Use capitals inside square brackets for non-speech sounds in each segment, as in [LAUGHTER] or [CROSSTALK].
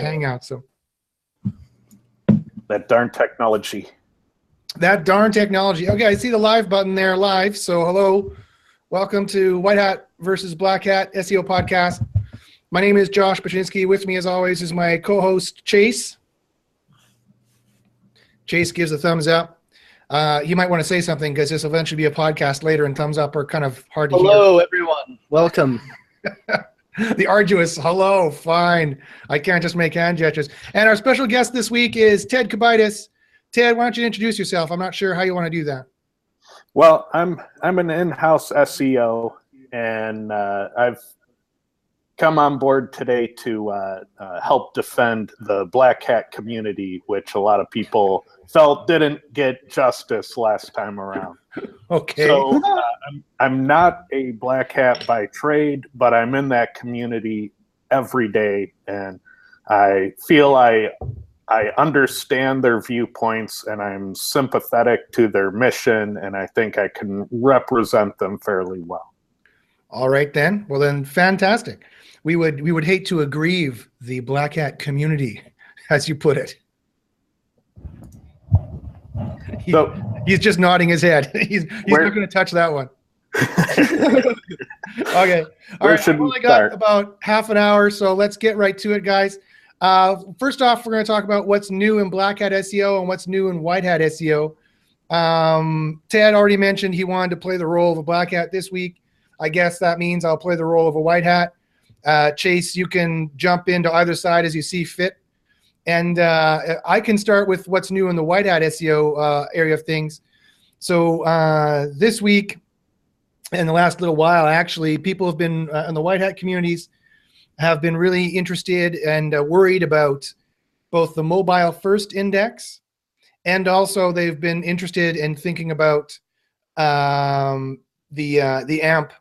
Hangout. So that darn technology. That darn technology. Okay, I see the live button there live. So hello, welcome to White Hat versus Black Hat SEO podcast. My name is Josh Bachynski. With me, as always, is my co-host Chase. Chase gives a thumbs up. Uh, you might want to say something because this will eventually be a podcast later, and thumbs up are kind of hard to Hello, hear. everyone. Welcome. [LAUGHS] [LAUGHS] the arduous hello, fine. I can't just make hand gestures. And our special guest this week is Ted Kubaitis. Ted, why don't you introduce yourself? I'm not sure how you want to do that. Well, I'm I'm an in-house SEO, and uh, I've come on board today to uh, uh, help defend the black hat community, which a lot of people felt didn't get justice last time around. [LAUGHS] Okay. So uh, I'm, I'm not a black hat by trade, but I'm in that community every day, and I feel I I understand their viewpoints and I'm sympathetic to their mission, and I think I can represent them fairly well. All right, then. Well, then, fantastic. We would we would hate to aggrieve the black hat community, [LAUGHS] as you put it. He, [LAUGHS] so, he's just nodding his head. [LAUGHS] He's, he's where, not going to touch that one. [LAUGHS] okay. All right. I've only got start? about half an hour, so let's get right to it, guys. Uh, first off, we're going to talk about what's new in Black Hat SEO and what's new in White Hat SEO. Um, Ted already mentioned he wanted to play the role of a Black Hat this week. I guess that means I'll play the role of a White Hat. Uh, Chase, you can jump into either side as you see fit. And uh, I can start with what's new in the White Hat SEO uh, area of things. So uh, this week, in the last little while, actually, people have been uh, in the White Hat communities have been really interested and uh, worried about both the mobile first index and also they've been interested in thinking about um, the uh, the AMP,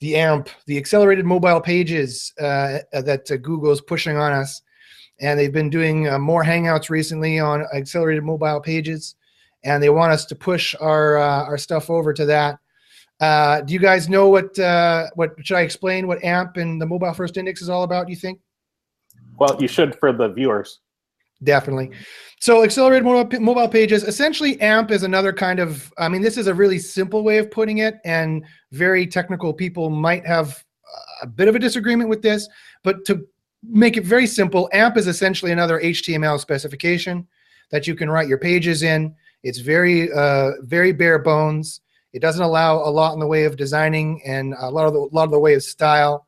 the AMP, the accelerated mobile pages uh, that uh, Google is pushing on us, and they've been doing uh, more Hangouts recently on accelerated mobile pages, and they want us to push our uh, our stuff over to that. Uh, do you guys know what uh, what should I explain what AMP and the mobile first index is all about? Do you think? Well, you should for the viewers. Definitely. So accelerated mobile, mobile pages, essentially AMP is another kind of, I mean, this is a really simple way of putting it and very technical people might have a bit of a disagreement with this, but to make it very simple, AMP is essentially another HTML specification that you can write your pages in. It's very, uh, very bare bones. It doesn't allow a lot in the way of designing and a lot of the, lot of the way of style.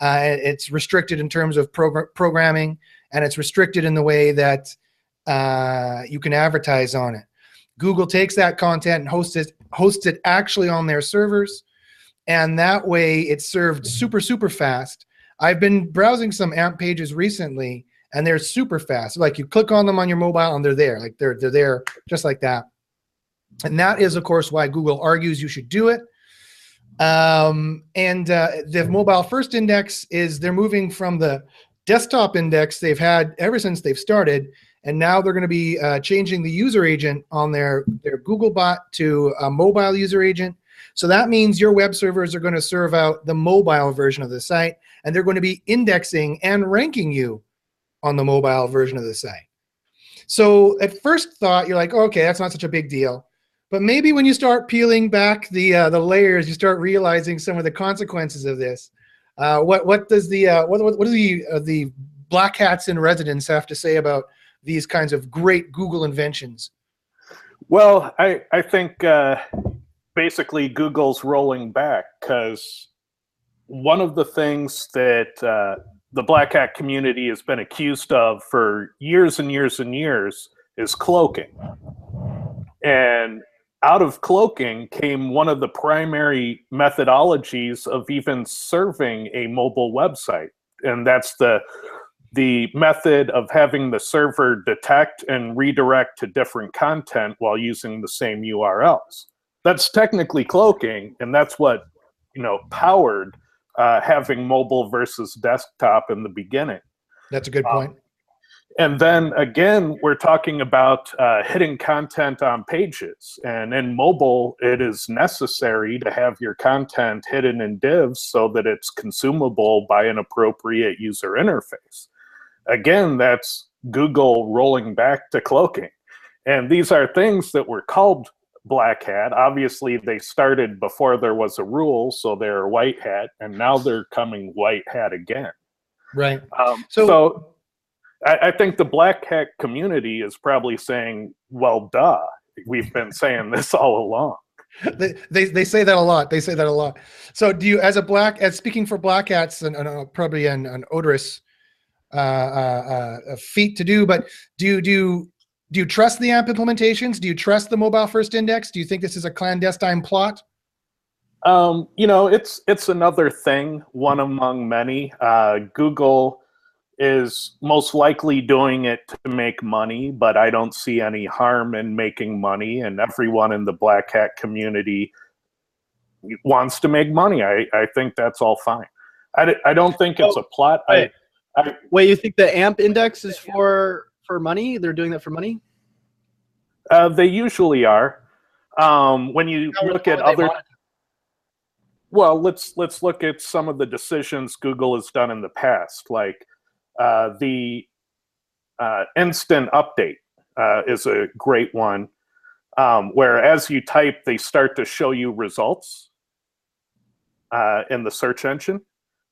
Uh, it's restricted in terms of progr- programming, and it's restricted in the way that uh, you can advertise on it. Google takes that content and hosts it hosts it actually on their servers, and that way it's served super super fast. I've been browsing some AMP pages recently, and they're super fast. Like you click on them on your mobile, and they're there. Like they're they're there just like that. And that is, of course, why Google argues you should do it. Um, and uh, the mobile first index is they're moving from the desktop index they've had ever since they've started, and now they're going to be uh, changing the user agent on their their Google bot to a mobile user agent. So that means your web servers are going to serve out the mobile version of the site, and they're going to be indexing and ranking you on the mobile version of the site. So at first thought, you're like, okay, that's not such a big deal. But maybe when you start peeling back the uh, the layers, you start realizing some of the consequences of this. Uh, what what does the uh, what what do the uh, the black hats in residence have to say about these kinds of great Google inventions? Well, I I think uh, basically Google's rolling back because one of the things that uh, the black hat community has been accused of for years and years and years is cloaking. And out of cloaking came one of the primary methodologies of even serving a mobile website and that's the the method of having the server detect and redirect to different content while using the same urls that's technically cloaking and that's what you know powered uh, having mobile versus desktop in the beginning that's a good um, point um, and then again, we're talking about uh, hidden content on pages. And in mobile, it is necessary to have your content hidden in divs so that it's consumable by an appropriate user interface. again, that's Google rolling back to cloaking. And these are things that were called black hat. Obviously, they started before there was a rule, so they're white hat, and now they're coming white hat again. Right. Um, So- so, I, I think the black hat community is probably saying, "Well, duh, we've been saying this [LAUGHS] all along." they, they they say that a lot. They say that a lot. So do you, as a black, as speaking for black hats, and, and uh, probably an, an odorous uh, uh, uh, feat to do, but do you do do you trust the AMP implementations? Do you trust the mobile first index? Do you think this is a clandestine plot? Um, you know, it's it's another thing, one among many. Uh, Google is most likely doing it to make money, but I don't see any harm in making money. And everyone in the black hat community wants to make money. I, I think that's all fine. I, I don't think it's a plot. I, wait. Wait, you think the AMP index is for for money? They're doing that for money? uh, they usually are. Um, when you look at other? Well, let's let's look at some of the decisions Google has done in the past, like uh, the uh, instant update uh, is a great one, um, where as you type, they start to show you results uh, in the search engine.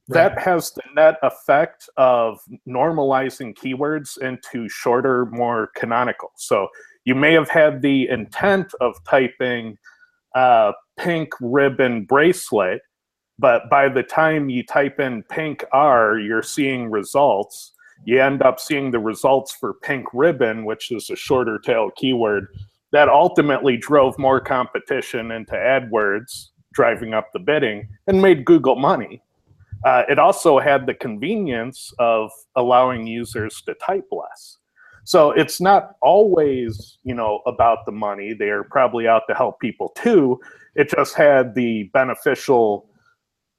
That has the net effect of normalizing keywords into shorter, more canonical. So you may have had the intent of typing uh, pink ribbon bracelet, but by the time you type in pink R, you're seeing results. You end up seeing the results for pink ribbon, which is a shorter tail keyword that ultimately drove more competition into AdWords, driving up the bidding and made Google money. Uh, it also had the convenience of allowing users to type less. So it's not always, you know, about the money. They're probably out to help people too. It just had the beneficial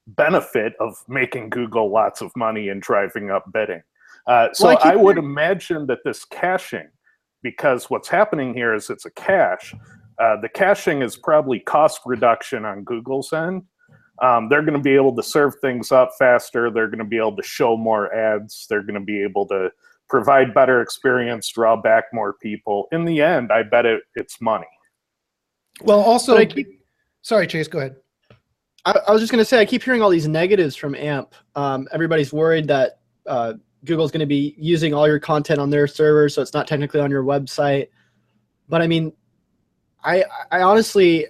benefit of making Google lots of money and driving up bidding. Uh, so Well, I I would hearing- imagine that this caching, because what's happening here is it's a cache. Uh, the caching is probably cost reduction on Google's end. Um, they're going to be able to serve things up faster. They're going to be able to show more ads. They're going to be able to provide better experience, draw back more people. In the end, I bet it, it's money. Well, also, But I keep- sorry, Chase, go ahead. I, I was just going to say, I keep hearing all these negatives from AMP. Um, everybody's worried that uh, Google's going to be using all your content on their server, so it's not technically on your website. But I mean, I, I honestly,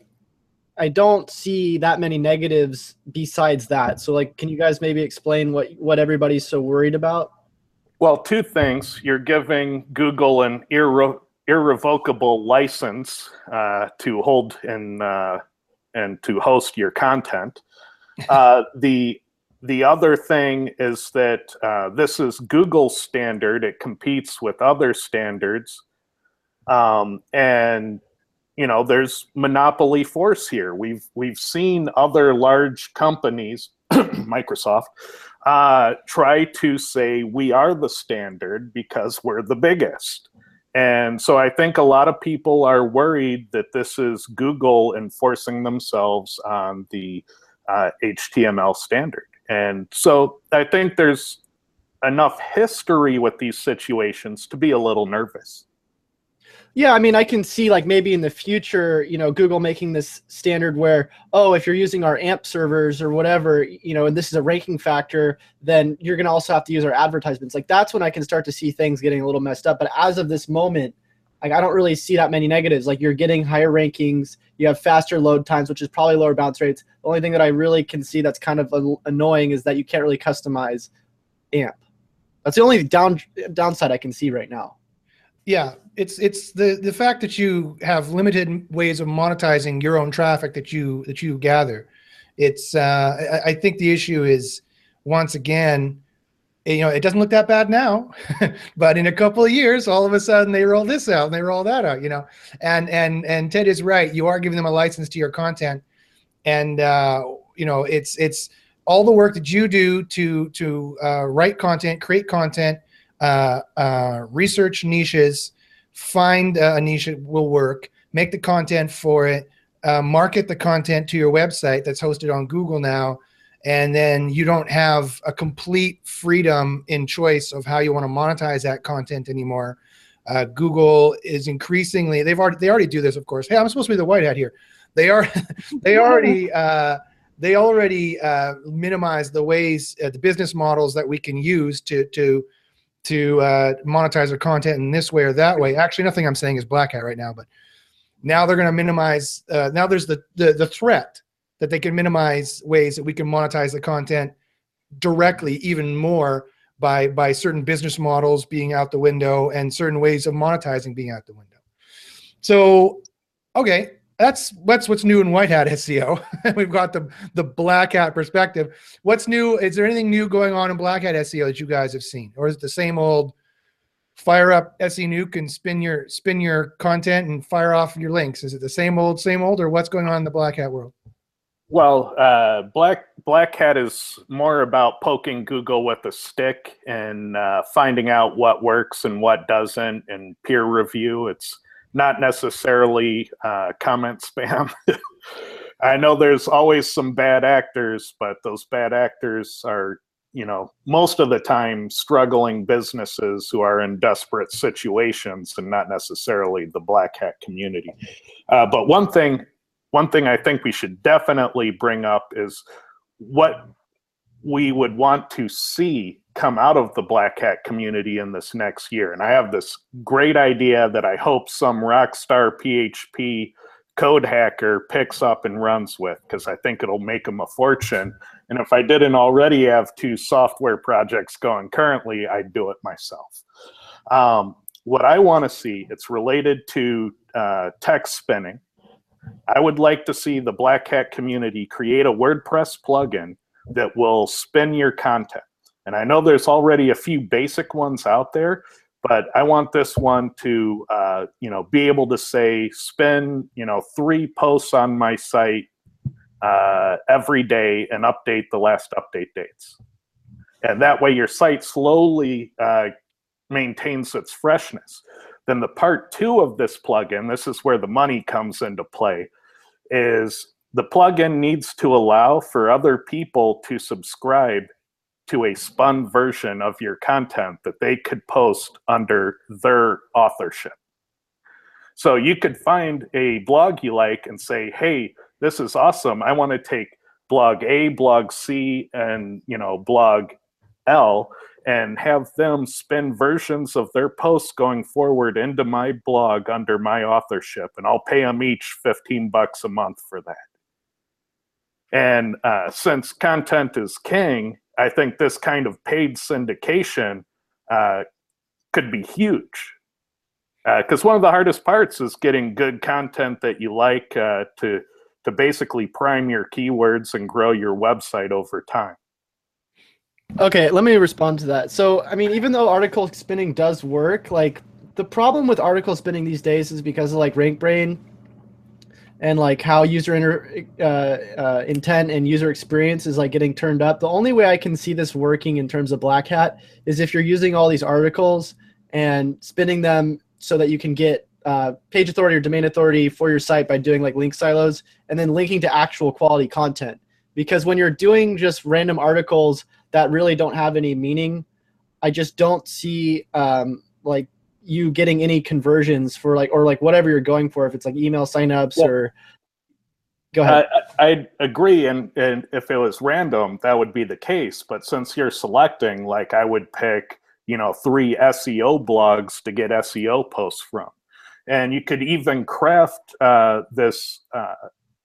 I don't see that many negatives besides that. So, like, can you guys maybe explain what what everybody's so worried about? Well, two things. You're giving Google an irre- irrevocable license uh, to hold and uh, and to host your content. [LAUGHS] Uh, the the other thing is that uh, this is Google's standard. It competes with other standards, um, and you know there's monopoly force here. We've we've seen other large companies, [CLEARS THROAT] Microsoft, uh, try to say we are the standard because we're the biggest. And so I think a lot of people are worried that this is Google enforcing themselves on the uh, HTML standard. And so I think there's enough history with these situations to be a little nervous. Yeah, I mean, I can see like maybe in the future, you know, Google making this standard where, oh, if you're using our AMP servers or whatever, you know, and this is a ranking factor, then you're going to also have to use our advertisements. Like that's when I can start to see things getting a little messed up. But as of this moment, like I don't really see that many negatives. Like you're getting higher rankings, you have faster load times, which is probably lower bounce rates. The only thing that I really can see that's kind of annoying is that you can't really customize AMP. That's the only down downside I can see right now. Yeah, it's it's the the fact that you have limited ways of monetizing your own traffic that you that you gather. It's uh, I, I think the issue is once again, you know, it doesn't look that bad now, [LAUGHS] but in a couple of years, all of a sudden they roll this out and they roll that out, you know. And and and Ted is right. You are giving them a license to your content, and uh, you know, it's it's all the work that you do to to uh, write content, create content uh, uh, research niches, find uh, a niche that will work, make the content for it, uh, market the content to your website that's hosted on Google now, and then you don't have a complete freedom in choice of how you want to monetize that content anymore. Uh, Google is increasingly they've already they already do this, of course. Hey, I'm supposed to be the white hat here. They are [LAUGHS] they already uh, they already uh, minimize the ways uh, the business models that we can use to to to uh, monetize their content in this way or that way. Actually, nothing I'm saying is black hat right now, but now they're going to minimize. Uh, now there's the, the the threat that they can minimize ways that we can monetize the content directly even more by by certain business models being out the window and certain ways of monetizing being out the window. So, okay, that's that's what's new in white hat SEO. [LAUGHS] We've got the the black hat perspective. What's new? Is there anything new going on in black hat SEO that you guys have seen, or is it the same old? Fire up SEnuke and spin your spin your content and fire off your links. Is it the same old, same old, or what's going on in the black hat world? Well, uh, Black Black Hat is more about poking Google with a stick and uh, finding out what works and what doesn't, and peer review. It's not necessarily uh, comment spam. [LAUGHS] I know there's always some bad actors, but those bad actors are, you know, most of the time struggling businesses who are in desperate situations and not necessarily the black hat community. Uh, but one thing one thing I think we should definitely bring up is what we would want to see come out of the black hat community in this next year. And I have this great idea that I hope some rock star PHP code hacker picks up and runs with because I think it'll make them a fortune. And if I didn't already have two software projects going currently, I'd do it myself. Um, what I want to see, it's related to uh, text spinning I would like to see the Black Hat community create a WordPress plugin that will spin your content. And I know there's already a few basic ones out there, but I want this one to, uh, you know, be able to say spin, you know, three posts on my site uh, every day and update the last update dates. And that way your site slowly uh, maintains its freshness. Then the part two of this plugin, this is where the money comes into play, is the plugin needs to allow for other people to subscribe to a spun version of your content that they could post under their authorship. So you could find a blog you like and say, "Hey, this is awesome. I want to take blog A, blog C, and you know, blog L and have them spin versions of their posts going forward into my blog under my authorship and i'll pay them each 15 bucks a month for that and uh, since content is king i think this kind of paid syndication uh, could be huge because uh, one of the hardest parts is getting good content that you like uh, to to basically prime your keywords and grow your website over time Okay, let me respond to that. So, I mean, even though article spinning does work, like the problem with article spinning these days is because of like RankBrain and like how user inter, uh, uh, intent and user experience is like getting turned up. The only way I can see this working in terms of Black Hat is if you're using all these articles and spinning them so that you can get uh, page authority or domain authority for your site by doing like link silos and then linking to actual quality content. Because when you're doing just random articles that really don't have any meaning. I just don't see um, like you getting any conversions for like or like whatever you're going for if it's like email signups well, or go ahead. I, I agree, and and if it was random, that would be the case. But since you're selecting, like I would pick, you know, three SEO blogs to get SEO posts from, and you could even craft uh, this uh,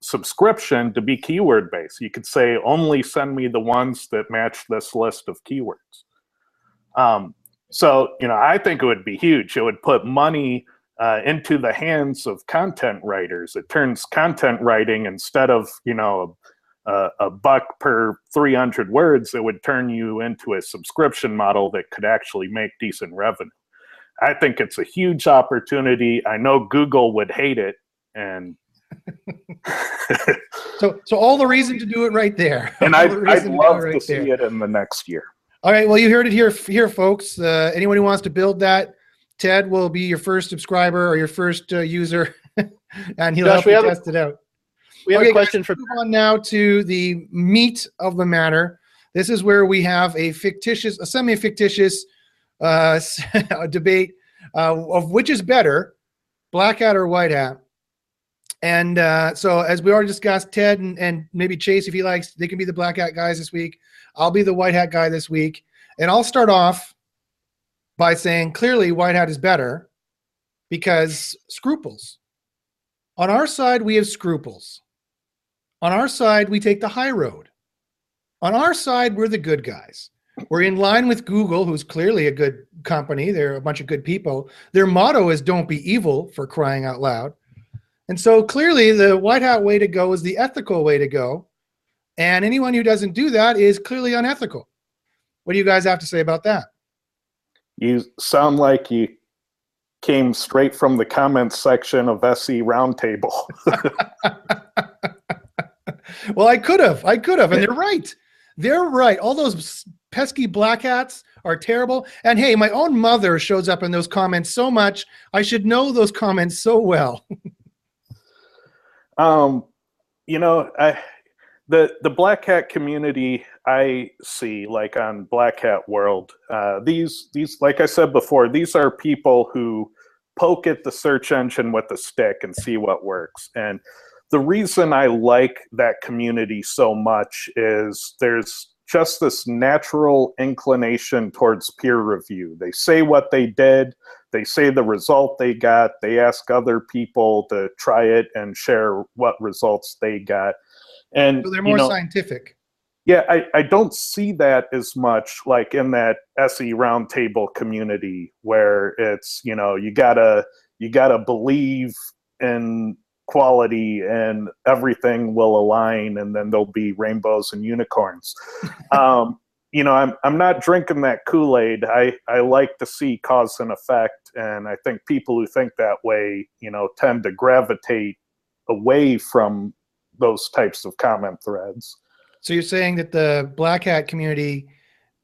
subscription to be keyword based. You could say only send me the ones that match this list of keywords. Um, so, you know, I think it would be huge. It would put money uh, into the hands of content writers. It turns content writing instead of, you know, a, a buck per 300 words, it would turn you into a subscription model that could actually make decent revenue. I think it's a huge opportunity. I know Google would hate it, and [LAUGHS] so, so all the reason to do it right there. And I'd, I'd love to, right to see it in the next year. All right. Well, you heard it here, here, folks. Uh, anyone who wants to build that, Ted will be your first subscriber or your first uh, user, [LAUGHS] and he'll Josh, help you test a, it out. We have Okay, a question guys, from move on now to the meat of the matter. This is where we have a fictitious, a semi-fictitious uh, [LAUGHS] debate uh, of which is better, black hat or white hat. And uh, so, as we already discussed, Ted and, and maybe Chase, if he likes, they can be the black hat guys this week. I'll be the white hat guy this week. And I'll start off by saying clearly white hat is better because scruples. On our side, we have scruples. On our side, we take the high road. On our side, we're the good guys. We're in line with Google, who's clearly a good company. They're a bunch of good people. Their motto is don't be evil for crying out loud. And so clearly, the white hat way to go is the ethical way to go. And anyone who doesn't do that is clearly unethical. What do you guys have to say about that? You sound like you came straight from the comments section of SE Roundtable. [LAUGHS] [LAUGHS] well, I could have. I could have. And they're right. They're right. All those pesky black hats are terrible. And hey, my own mother shows up in those comments so much. I should know those comments so well. [LAUGHS] um, you know, I the the black hat community I see like on Black Hat World. Uh, these these like I said before, these are people who poke at the search engine with a stick and see what works. And the reason I like that community so much is there's just this natural inclination towards peer review. They say what they did, they say the result they got, they ask other people to try it and share what results they got. And So they're you more know, scientific. yeah, I, I don't see that as much like in that SE roundtable community where it's, you know, you gotta you gotta believe in quality and everything will align and then there'll be rainbows and unicorns. [LAUGHS] um, you know, I'm I'm not drinking that Kool-Aid. I, I like to see cause and effect and I think people who think that way, you know, tend to gravitate away from those types of comment threads. So you're saying that the black hat community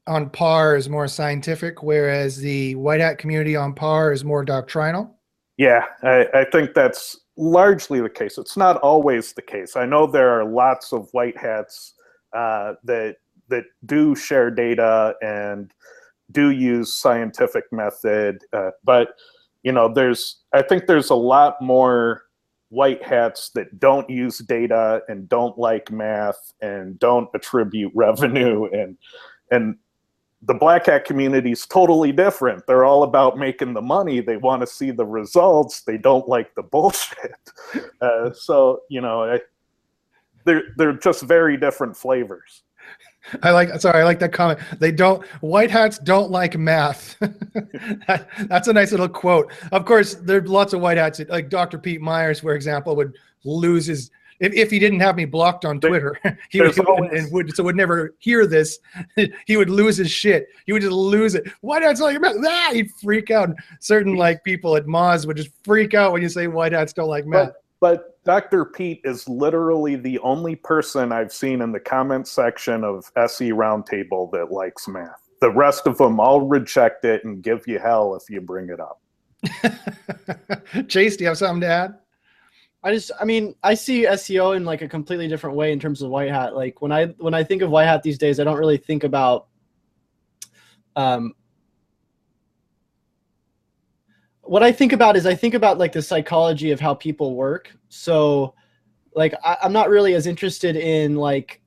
on par is more scientific, whereas the white hat community on par is more doctrinal? Yeah, I, I think that's largely the case. It's not always the case. I know there are lots of white hats uh, that that do share data and do use scientific method, uh, but you know, there's I think there's a lot more white hats that don't use data and don't like math and don't attribute revenue and and the black hat community is totally different. They're all about making the money. They want to see the results. They don't like the bullshit. [LAUGHS] Uh, so you know, I, they're they're just very different flavors. I like sorry, I like that comment. They don't white hats don't like math. [LAUGHS] that, that's a nice little quote. Of course, there's lots of white hats that, like Dr. Pete Meyers, for example, would lose his if, if he didn't have me blocked on Twitter, [LAUGHS] he would, always- and would so would never hear this. [LAUGHS] he would lose his shit. He would just lose it. White hats don't like math. Ah, he'd freak out. Certain like people at Moz would just freak out when you say white hats don't like math. But Dr. Pete is literally the only person I've seen in the comment section of SE Roundtable that likes math. The rest of them all reject it and give you hell if you bring it up. [LAUGHS] Chase, do you have something to add? I just, I mean, I see SEO in like a completely different way in terms of white hat. Like when I when I think of white hat these days, I don't really think about, um, what I think about is I think about like the psychology of how people work. So, like I, I'm not really as interested in like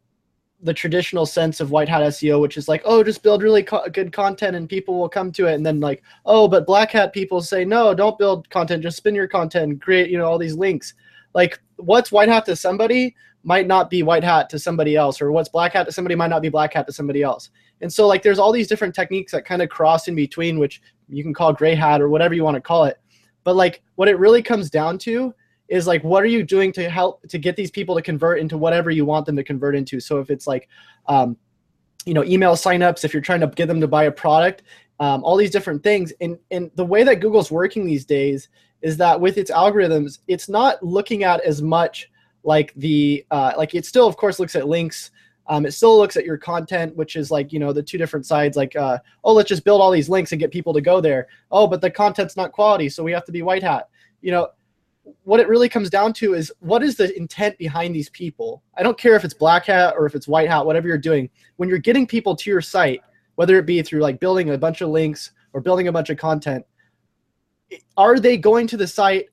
the traditional sense of white hat SEO, which is like, oh, just build really co- good content and people will come to it, and then like, oh, but black hat people say no, don't build content, just spin your content, create you know all these links. Like, what's white hat to somebody might not be white hat to somebody else, or what's black hat to somebody might not be black hat to somebody else. And so like, there's all these different techniques that kind of cross in between, which you can call gray hat or whatever you want to call it. But like, what it really comes down to is like what are you doing to help to get these people to convert into whatever you want them to convert into so if it's like um, you know email signups if you're trying to get them to buy a product um, all these different things and and the way that google's working these days is that with its algorithms it's not looking at as much like the uh, like it still of course looks at links um, it still looks at your content which is like you know the two different sides like uh, oh let's just build all these links and get people to go there oh but the content's not quality so we have to be white hat you know what it really comes down to is what is the intent behind these people? I don't care if it's black hat or if it's white hat, whatever you're doing. When you're getting people to your site, whether it be through like building a bunch of links or building a bunch of content, are they going to the site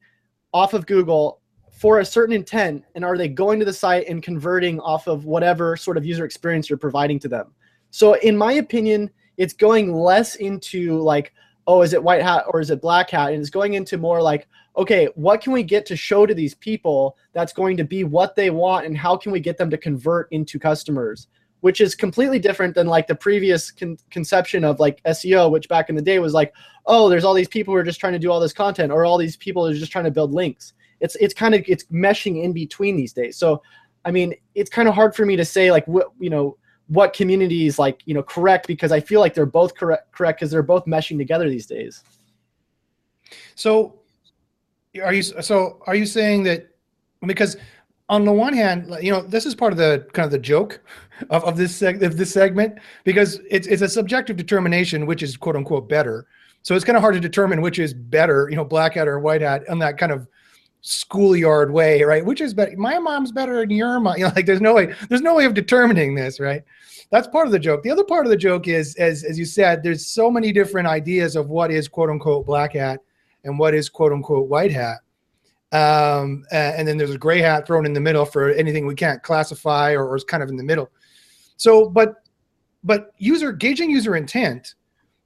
off of Google for a certain intent and are they going to the site and converting off of whatever sort of user experience you're providing to them? So in my opinion, it's going less into like, oh, is it white hat or is it black hat? And it's going into more like, okay, what can we get to show to these people that's going to be what they want and how can we get them to convert into customers? Which is completely different than like the previous con- conception of like SEO, which back in the day was like, oh, there's all these people who are just trying to do all this content, or all these people are just trying to build links. It's it's kind of it's meshing in between these days. So, I mean, it's kind of hard for me to say like what you know what community is like you know correct because I feel like they're both correct correct because they're both meshing together these days. So are you so are you saying that because on the one hand you know this is part of the kind of the joke of, of this seg- of this segment because it's it's a subjective determination which is quote unquote better so it's kind of hard to determine which is better you know black hat or white hat in that kind of schoolyard way right which is better my mom's better than your mom you know like there's no way there's no way of determining this right that's part of the joke the other part of the joke is as as you said there's so many different ideas of what is quote unquote black hat and what is quote unquote white hat. Um, and then there's a gray hat thrown in the middle for anything we can't classify or, or is kind of in the middle. So, but but user gauging user intent,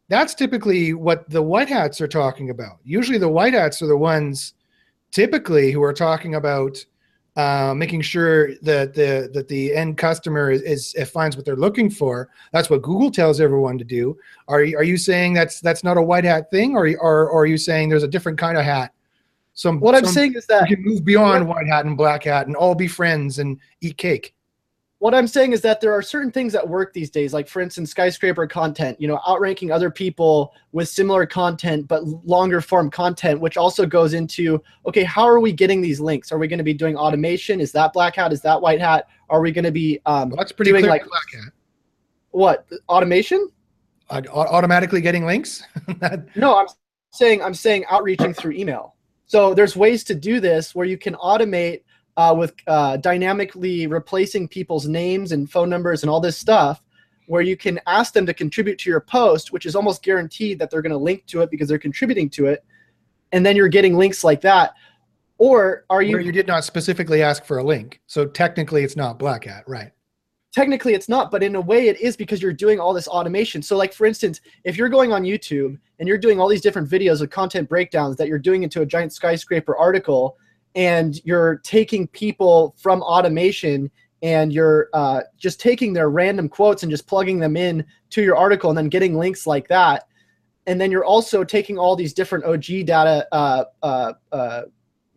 that's typically what the white hats are talking about. Usually, the white hats are the ones typically who are talking about uh, making sure that the that the end customer is, is finds what they're looking for. That's what Google tells everyone to do. Are you, are you saying that's that's not a white hat thing, or or, or are you saying there's a different kind of hat? Some what I'm saying is that you can move beyond white hat and black hat and all be friends and eat cake what I'm saying is that there are certain things that work these days, like for instance, skyscraper content, you know, outranking other people with similar content, but longer form content, which also goes into, okay, how are we getting these links? Are we going to be doing automation? Is that black hat? Is that white hat? Are we going to be, um, well, that's pretty doing like black hat. What automation? Uh, automatically getting links? [LAUGHS] no, I'm saying, I'm saying outreaching through email. So there's ways to do this where you can automate uh, with uh, dynamically replacing people's names and phone numbers and all this stuff where you can ask them to contribute to your post which is almost guaranteed that they're going to link to it because they're contributing to it and then you're getting links like that. Or are you where you did not specifically ask for a link so technically it's not black hat right. Technically it's not but in a way it is because you're doing all this automation. So like for instance if you're going on youtube and you're doing all these different videos with content breakdowns that you're doing into a giant skyscraper article and you're taking people from automation and you're uh, just taking their random quotes and just plugging them in to your article and then getting links like that. And then you're also taking all these different og data uh, uh, uh,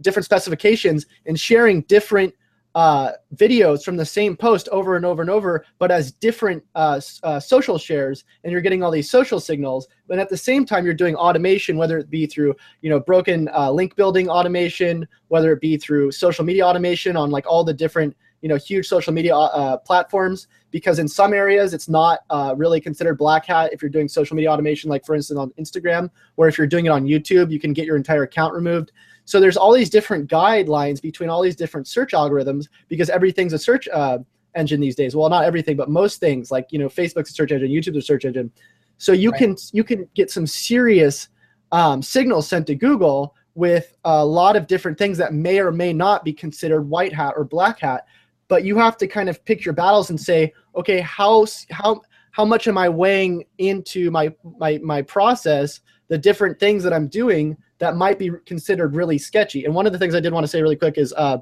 different specifications and sharing different uh, videos from the same post over and over and over, but as different uh, uh, social shares, and you're getting all these social signals. But at the same time, you're doing automation, whether it be through you know broken uh, link building automation, whether it be through social media automation on like all the different you know huge social media uh, platforms. Because in some areas, it's not uh, really considered black hat if you're doing social media automation, like for instance on Instagram, or if you're doing it on YouTube, you can get your entire account removed. So there's all these different guidelines between all these different search algorithms because everything's a search uh, engine these days. Well, not everything, but most things like you know Facebook's a search engine, YouTube's a search engine. So you right. can you can get some serious um, signals sent to Google with a lot of different things that may or may not be considered white hat or black hat. But you have to kind of pick your battles and say, okay, how how how much am I weighing into my my my process the different things that I'm doing that might be considered really sketchy. And one of the things I did want to say really quick is uh,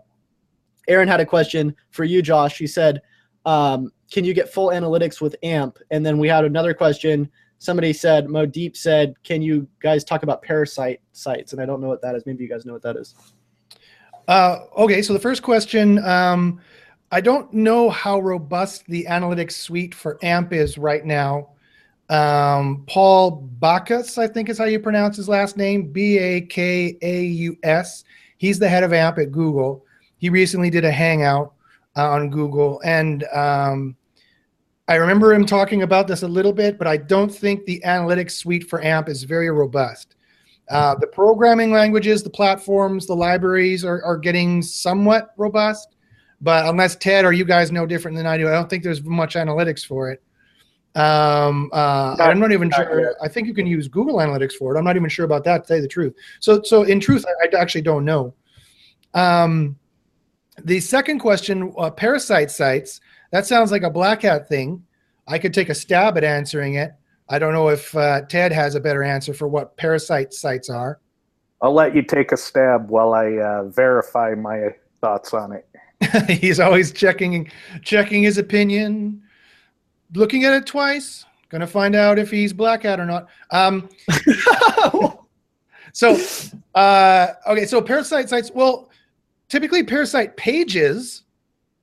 Aaron had a question for you, Josh. She said, um, "Can you get full analytics with AMP?" And then we had another question. Somebody said, Mo Deep said, "Can you guys talk about parasite sites?" And I don't know what that is. Maybe you guys know what that is. Uh, okay, so the first question. Um, I don't know how robust the analytics suite for AMP is right now. Um, Paul Bakaus, I think is how you pronounce his last name, B A K A U S. He's the head of AMP at Google. He recently did a hangout uh, on Google, and um, I remember him talking about this a little bit, but I don't think the analytics suite for AMP is very robust. Uh, the programming languages, the platforms, the libraries are, are getting somewhat robust. But unless Ted or you guys know different than I do, I don't think there's much analytics for it. Um, uh, I'm not even sure. I think you can use Google Analytics for it. I'm not even sure about that, to tell you the truth. So, so in truth, I, I actually don't know. Um, the second question, uh, parasite sites. That sounds like a black hat thing. I could take a stab at answering it. I don't know if uh, Ted has a better answer for what parasite sites are. I'll let you take a stab while I uh, verify my thoughts on it. [LAUGHS] He's always checking checking his opinion, looking at it twice. Gonna find out if he's black hat or not. Um, [LAUGHS] so, uh, okay, so parasite sites. Well, typically parasite pages.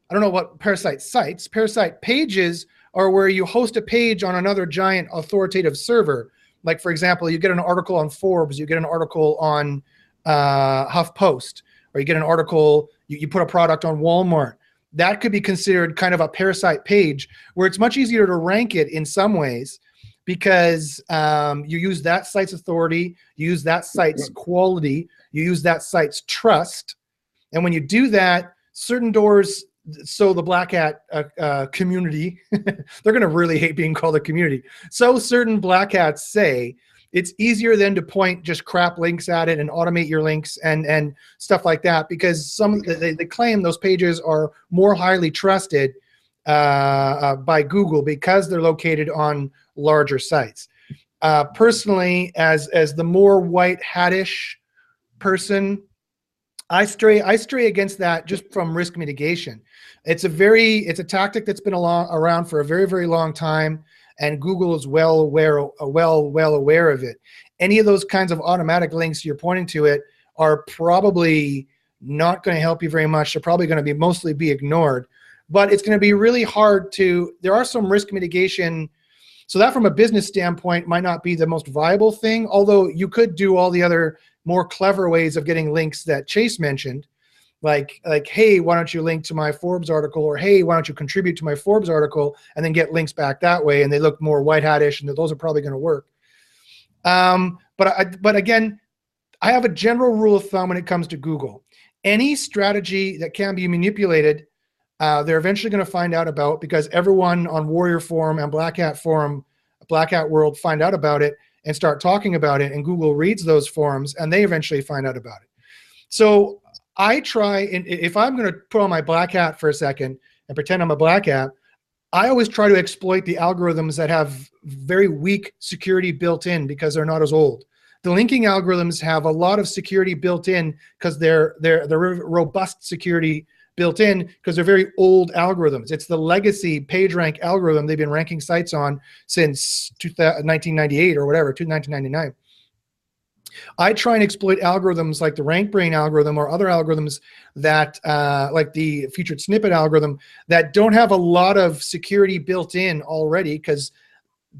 I don't know what parasite sites. Parasite pages are where you host a page on another giant authoritative server. Like for example, you get an article on Forbes, you get an article on uh, HuffPost, or you get an article. You, you put a product on Walmart. That could be considered kind of a parasite page, where it's much easier to rank it in some ways because um, you use that site's authority, you use that site's quality, you use that site's trust, and when you do that, certain doors. So the Black Hat uh, uh, community, [LAUGHS] they're going to really hate being called a community. So certain Black Hats say it's easier than to point just crap links at it and automate your links and and stuff like that because some they, they claim those pages are more highly trusted uh, uh, by Google because they're located on larger sites. Uh, personally, as as the more white hattish person, I stray I stray against that just from risk mitigation. It's a very it's a tactic that's been along, around for a very very long time, and Google is well aware well well aware of it. Any of those kinds of automatic links you're pointing to it are probably not going to help you very much. They're probably going to be mostly be ignored. But it's going to be really hard to. There are some risk mitigation. So that, from a business standpoint, might not be the most viable thing. Although you could do all the other more clever ways of getting links that Chase mentioned, like like hey, why don't you link to my Forbes article, or hey, why don't you contribute to my Forbes article, and then get links back that way, and they look more white hatish, and those are probably going to work. Um, but I, but again, I have a general rule of thumb when it comes to Google. Any strategy that can be manipulated, uh, they're eventually going to find out about because everyone on Warrior Forum and Black Hat Forum, Black Hat World find out about it and start talking about it, and Google reads those forums and they eventually find out about it. So I try, and if I'm going to put on my black hat for a second and pretend I'm a black hat, I always try to exploit the algorithms that have very weak security built in because they're not as old. The linking algorithms have a lot of security built in because they're they're they're robust security built in because they're very old algorithms. It's the legacy PageRank algorithm they've been ranking sites on since 1998 or whatever, 1999. I try and exploit algorithms like the RankBrain algorithm or other algorithms that, uh, like the featured snippet algorithm, that don't have a lot of security built in already because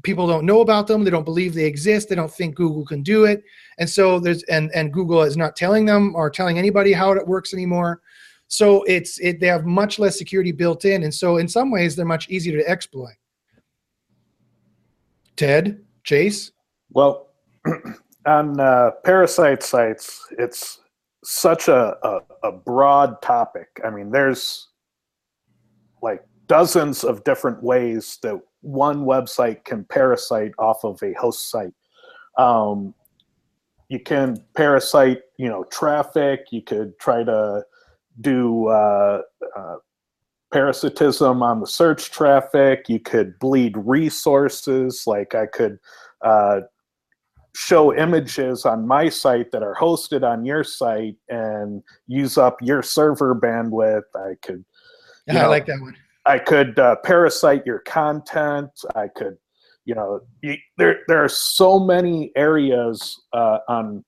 people don't know about them. They don't believe they exist. They don't think Google can do it, and so there's and and Google is not telling them or telling anybody how it works anymore. So it's it they have much less security built in, and so in some ways they're much easier to exploit. Ted, Chase. Well, [CLEARS THROAT] on uh, parasite sites, it's such a, a, a broad topic. I mean, there's like dozens of different ways that one website can parasite off of a host site. Um, you can parasite, you know, traffic. You could try to do uh, uh, parasitism on the search traffic. You could bleed resources. Like I could uh, show images on my site that are hosted on your site and use up your server bandwidth. I could, Yeah, I know, like that one. I could uh, parasite your content. I could, you know, you, there there are so many areas uh, on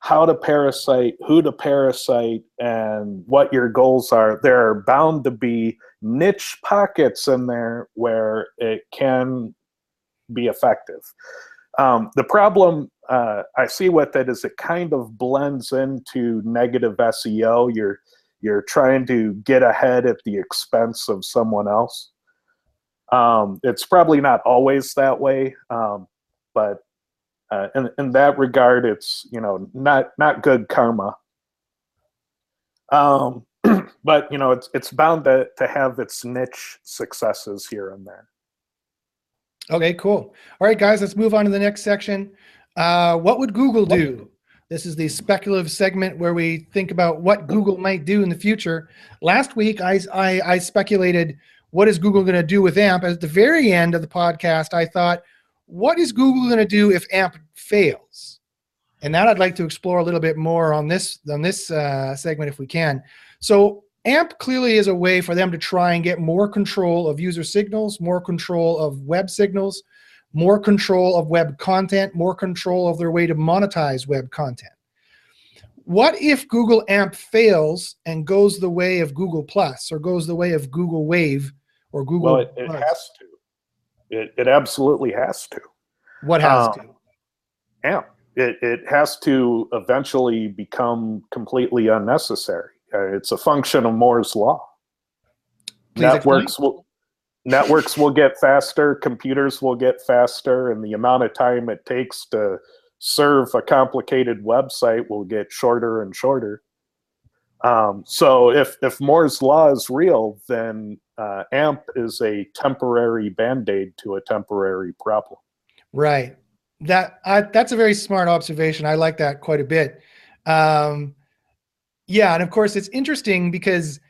how to parasite, who to parasite, and what your goals are. There are bound to be niche pockets in there where it can be effective. Um, the problem uh, I see with it is it kind of blends into negative SEO. You're you're trying to get ahead at the expense of someone else. Um, it's probably not always that way, um, but uh, in in that regard, it's you know not not good karma. Um, [CLEARS THROAT] but you know it's it's bound to to have its niche successes here and there. Okay, cool. All right, guys, let's move on to the next section. Uh, what would Google do? This is the speculative segment where we think about what Google might do in the future. Last week, I, I, I speculated what is Google going to do with AMP. At the very end of the podcast, I thought, what is Google going to do if AMP fails? And that I'd like to explore a little bit more on this on this uh, segment if we can. So AMP clearly is a way for them to try and get more control of user signals, more control of web signals, more control of web content, more control of their way to monetize web content. What if Google AMP fails and goes the way of Google Plus or goes the way of Google Wave or Google? Well, it, it has to. It, it absolutely has to. What has um, to? AMP. It, it has to eventually become completely unnecessary it's a function of Moore's law. Please networks explain. will networks will get faster, computers will get faster, and the amount of time it takes to serve a complicated website will get shorter and shorter. Um, so if if Moore's law is real, then uh, AMP is a temporary band-aid to a temporary problem. Right. That I, that's a very smart observation. I like that quite a bit. Um, yeah, and of course it's interesting because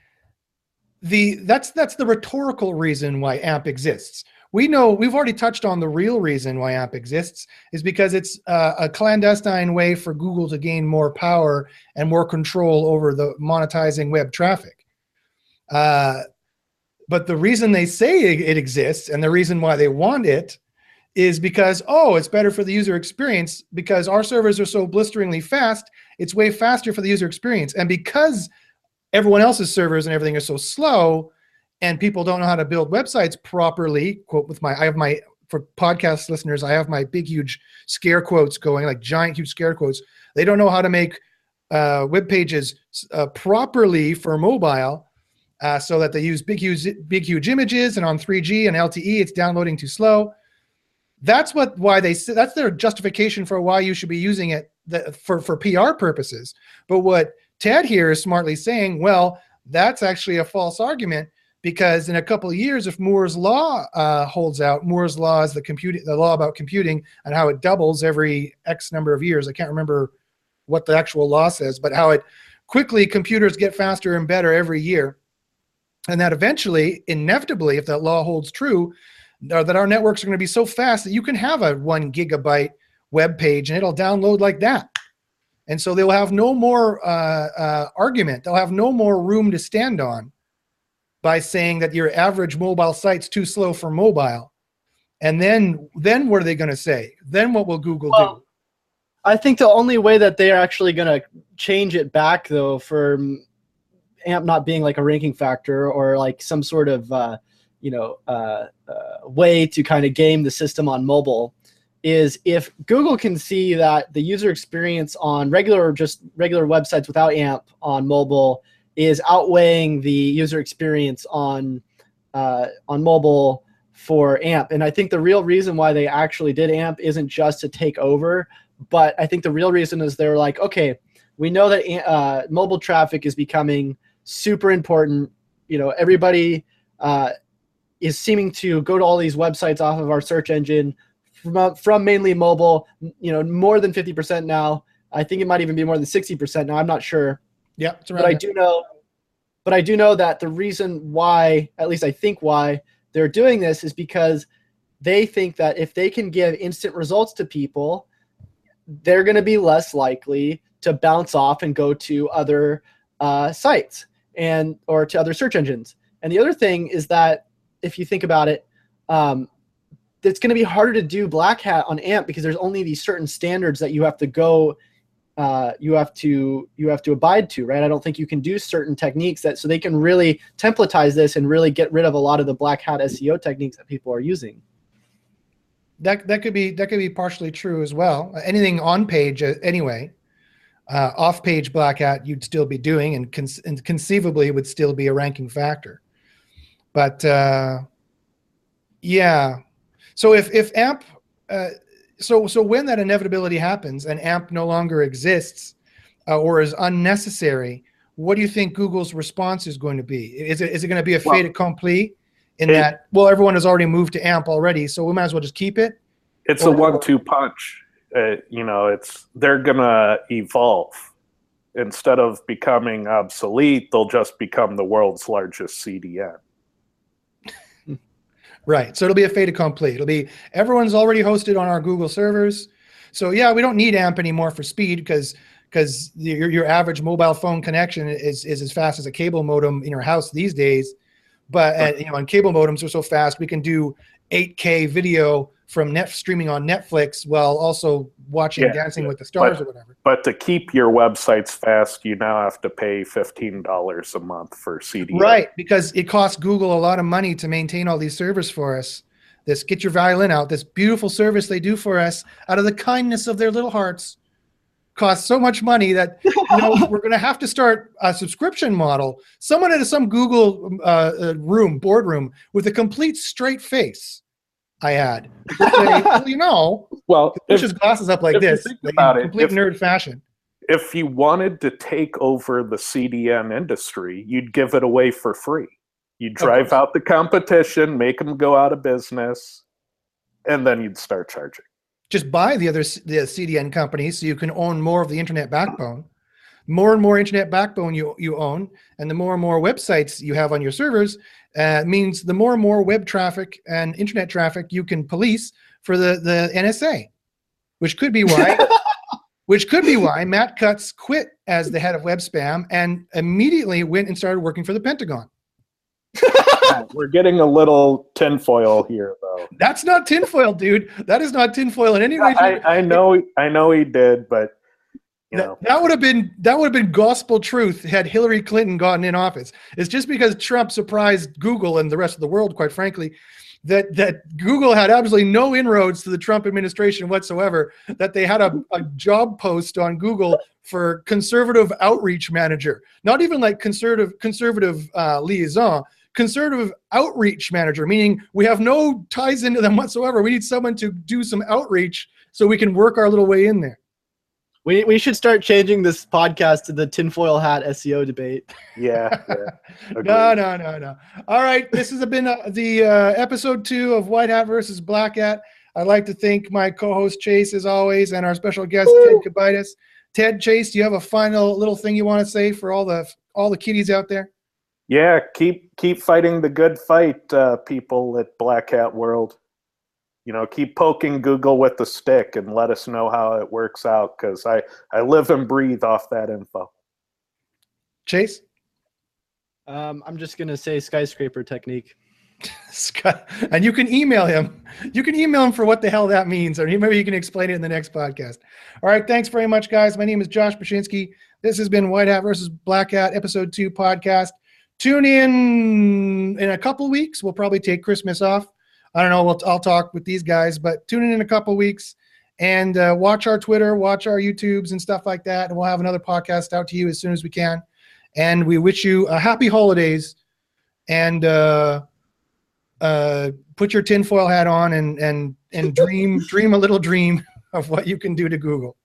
the that's that's the rhetorical reason why AMP exists. We know we've already touched on the real reason why AMP exists is because it's uh, a clandestine way for Google to gain more power and more control over the monetizing web traffic. Uh, but the reason they say it exists and the reason why they want it is because oh it's better for the user experience because our servers are so blisteringly fast it's way faster for the user experience. And because everyone else's servers and everything are so slow and people don't know how to build websites properly quote with my i have my for podcast listeners i have my big huge scare quotes going like giant huge scare quotes. They don't know how to make uh, web pages uh, properly for mobile uh, so that they use big huge big huge images and on 3g and lte it's downloading too slow that's what why they that's their justification for why you should be using it for for PR purposes. But what Ted here is smartly saying, well, that's actually a false argument because in a couple of years, if Moore's law uh, holds out, Moore's law is the computing the law about computing and how it doubles every X number of years. I can't remember what the actual law says, but how it quickly computers get faster and better every year, and that eventually, inevitably, if that law holds true, that our networks are going to be so fast that you can have a one gigabyte web page and it'll download like that. And so they'll have no more uh, uh, argument. They'll have no more room to stand on by saying that your average mobile site's too slow for mobile. And then, then what are they going to say? Then what will Google well, do? I think the only way that they're actually going to change it back, though, for AMP not being like a ranking factor or like some sort of uh, you know uh, uh, way to kind of game the system on mobile is if Google can see that the user experience on regular or just regular websites without AMP on mobile is outweighing the user experience on uh, on mobile for AMP. And I think the real reason why they actually did AMP isn't just to take over, but I think the real reason is they're like, okay, we know that uh, mobile traffic is becoming super important. You know, everybody uh, is seeming to go to all these websites off of our search engine from, uh, from mainly mobile, you know, more than 50% now. I think it might even be more than 60% now. I'm not sure. Yeah, but I do know but I do know that the reason why, at least I think why they're doing this is because they think that if they can give instant results to people, they're going to be less likely to bounce off and go to other uh, sites and or to other search engines. And the other thing is that if you think about it, um, it's going to be harder to do black hat on AMP because there's only these certain standards that you have to go, uh, you have to you have to abide to, right? I don't think you can do certain techniques that so they can really templatize this and really get rid of a lot of the black hat SEO techniques that people are using. That that could be that could be partially true as well. Anything on page uh, anyway. Uh, off page black hat you'd still be doing and, con- and conceivably would still be a ranking factor but uh, yeah. So if if AMP, uh, so so when that inevitability happens and AMP no longer exists uh, or is unnecessary, what do you think Google's response is going to be? Is it is it going to be a Well, fait accompli in it- that well everyone has already moved to AMP already, so we might as well just keep it? It's a one-two punch. Uh, you know, it's they're gonna evolve. Instead of becoming obsolete, they'll just become the world's largest CDN. Right. So it'll be a fait accompli. It'll be everyone's already hosted on our Google servers. So yeah, we don't need AMP anymore for speed because because your, your average mobile phone connection is, is as fast as a cable modem in your house these days. But uh, you know, on cable modems are so fast, we can do 8K video from net streaming on Netflix while also watching Yeah, Dancing yeah. with the Stars But- or whatever. But to keep your websites fast, you now have to pay fifteen dollars a month for CDN. Right, because it costs Google a lot of money to maintain all these servers for us. This get your violin out, this beautiful service they do for us out of the kindness of their little hearts costs so much money that you know [LAUGHS] we're going to have to start a subscription model. Someone at some Google uh, uh, room, boardroom, with a complete straight face. I had, say, [LAUGHS] well, you know, Well, push if, his glasses up like this, like about in it, complete if- nerd fashion. if you wanted to take over the CDN industry, you'd give it away for free. You'd drive out the competition, make them go out of business, and then you'd start charging. just buy the other c- the CDN companies so you can own more of the internet backbone. More and more internet backbone you you own, and the more and more websites you have on your servers uh, means the more and more web traffic and internet traffic you can police for the the NSA, which could be why. [LAUGHS] Which could be why Matt Cutts quit as the head of web spam and immediately went and started working for the Pentagon. We're getting a little tinfoil here, though. That's not tinfoil, dude. That is not tinfoil in any way. I, I know, I know he did, but you That, know, that would have been that would have been gospel truth had Hillary Clinton gotten in office. It's just because Trump surprised Google and the rest of the world, quite frankly, that that Google had absolutely no inroads to the Trump administration whatsoever. That they had a, a job post on Google for conservative outreach manager, not even like conservative conservative uh, liaison, conservative outreach manager, meaning we have no ties into them whatsoever. We need someone to do some outreach so we can work our little way in there. We, we should start changing this podcast to the tinfoil hat SEO debate. yeah, yeah. [LAUGHS] No, no, no, no. All right, this has been uh, the uh, episode two of White Hat versus Black Hat. I'd like to thank my co-host Chase as always, and our special guest Ted Kubaitis. Ted Chase, do you have a final little thing you want to say for all the all the kiddies out there? Yeah, keep keep fighting the good fight, uh, people at Black Hat World. You know, keep poking Google with the stick and let us know how it works out because I I live and breathe off that info. Chase, Um, I'm just gonna say skyscraper technique. [LAUGHS] And you can email him. You can email him for what the hell that means, or maybe you can explain it in the next podcast. All right, thanks very much, guys. My name is Josh Bachynski. This has been White Hat versus Black Hat, episode two podcast. Tune in in a couple weeks. We'll probably take Christmas off. I don't know. We'll, I'll talk with these guys, but tune in in a couple weeks and uh, watch our Twitter, watch our YouTubes and stuff like that. And we'll have another podcast out to you as soon as we can. And we wish you a happy holidays and uh, uh, put your tinfoil hat on and and and dream dream a little dream [LAUGHS] of what you can do to Google.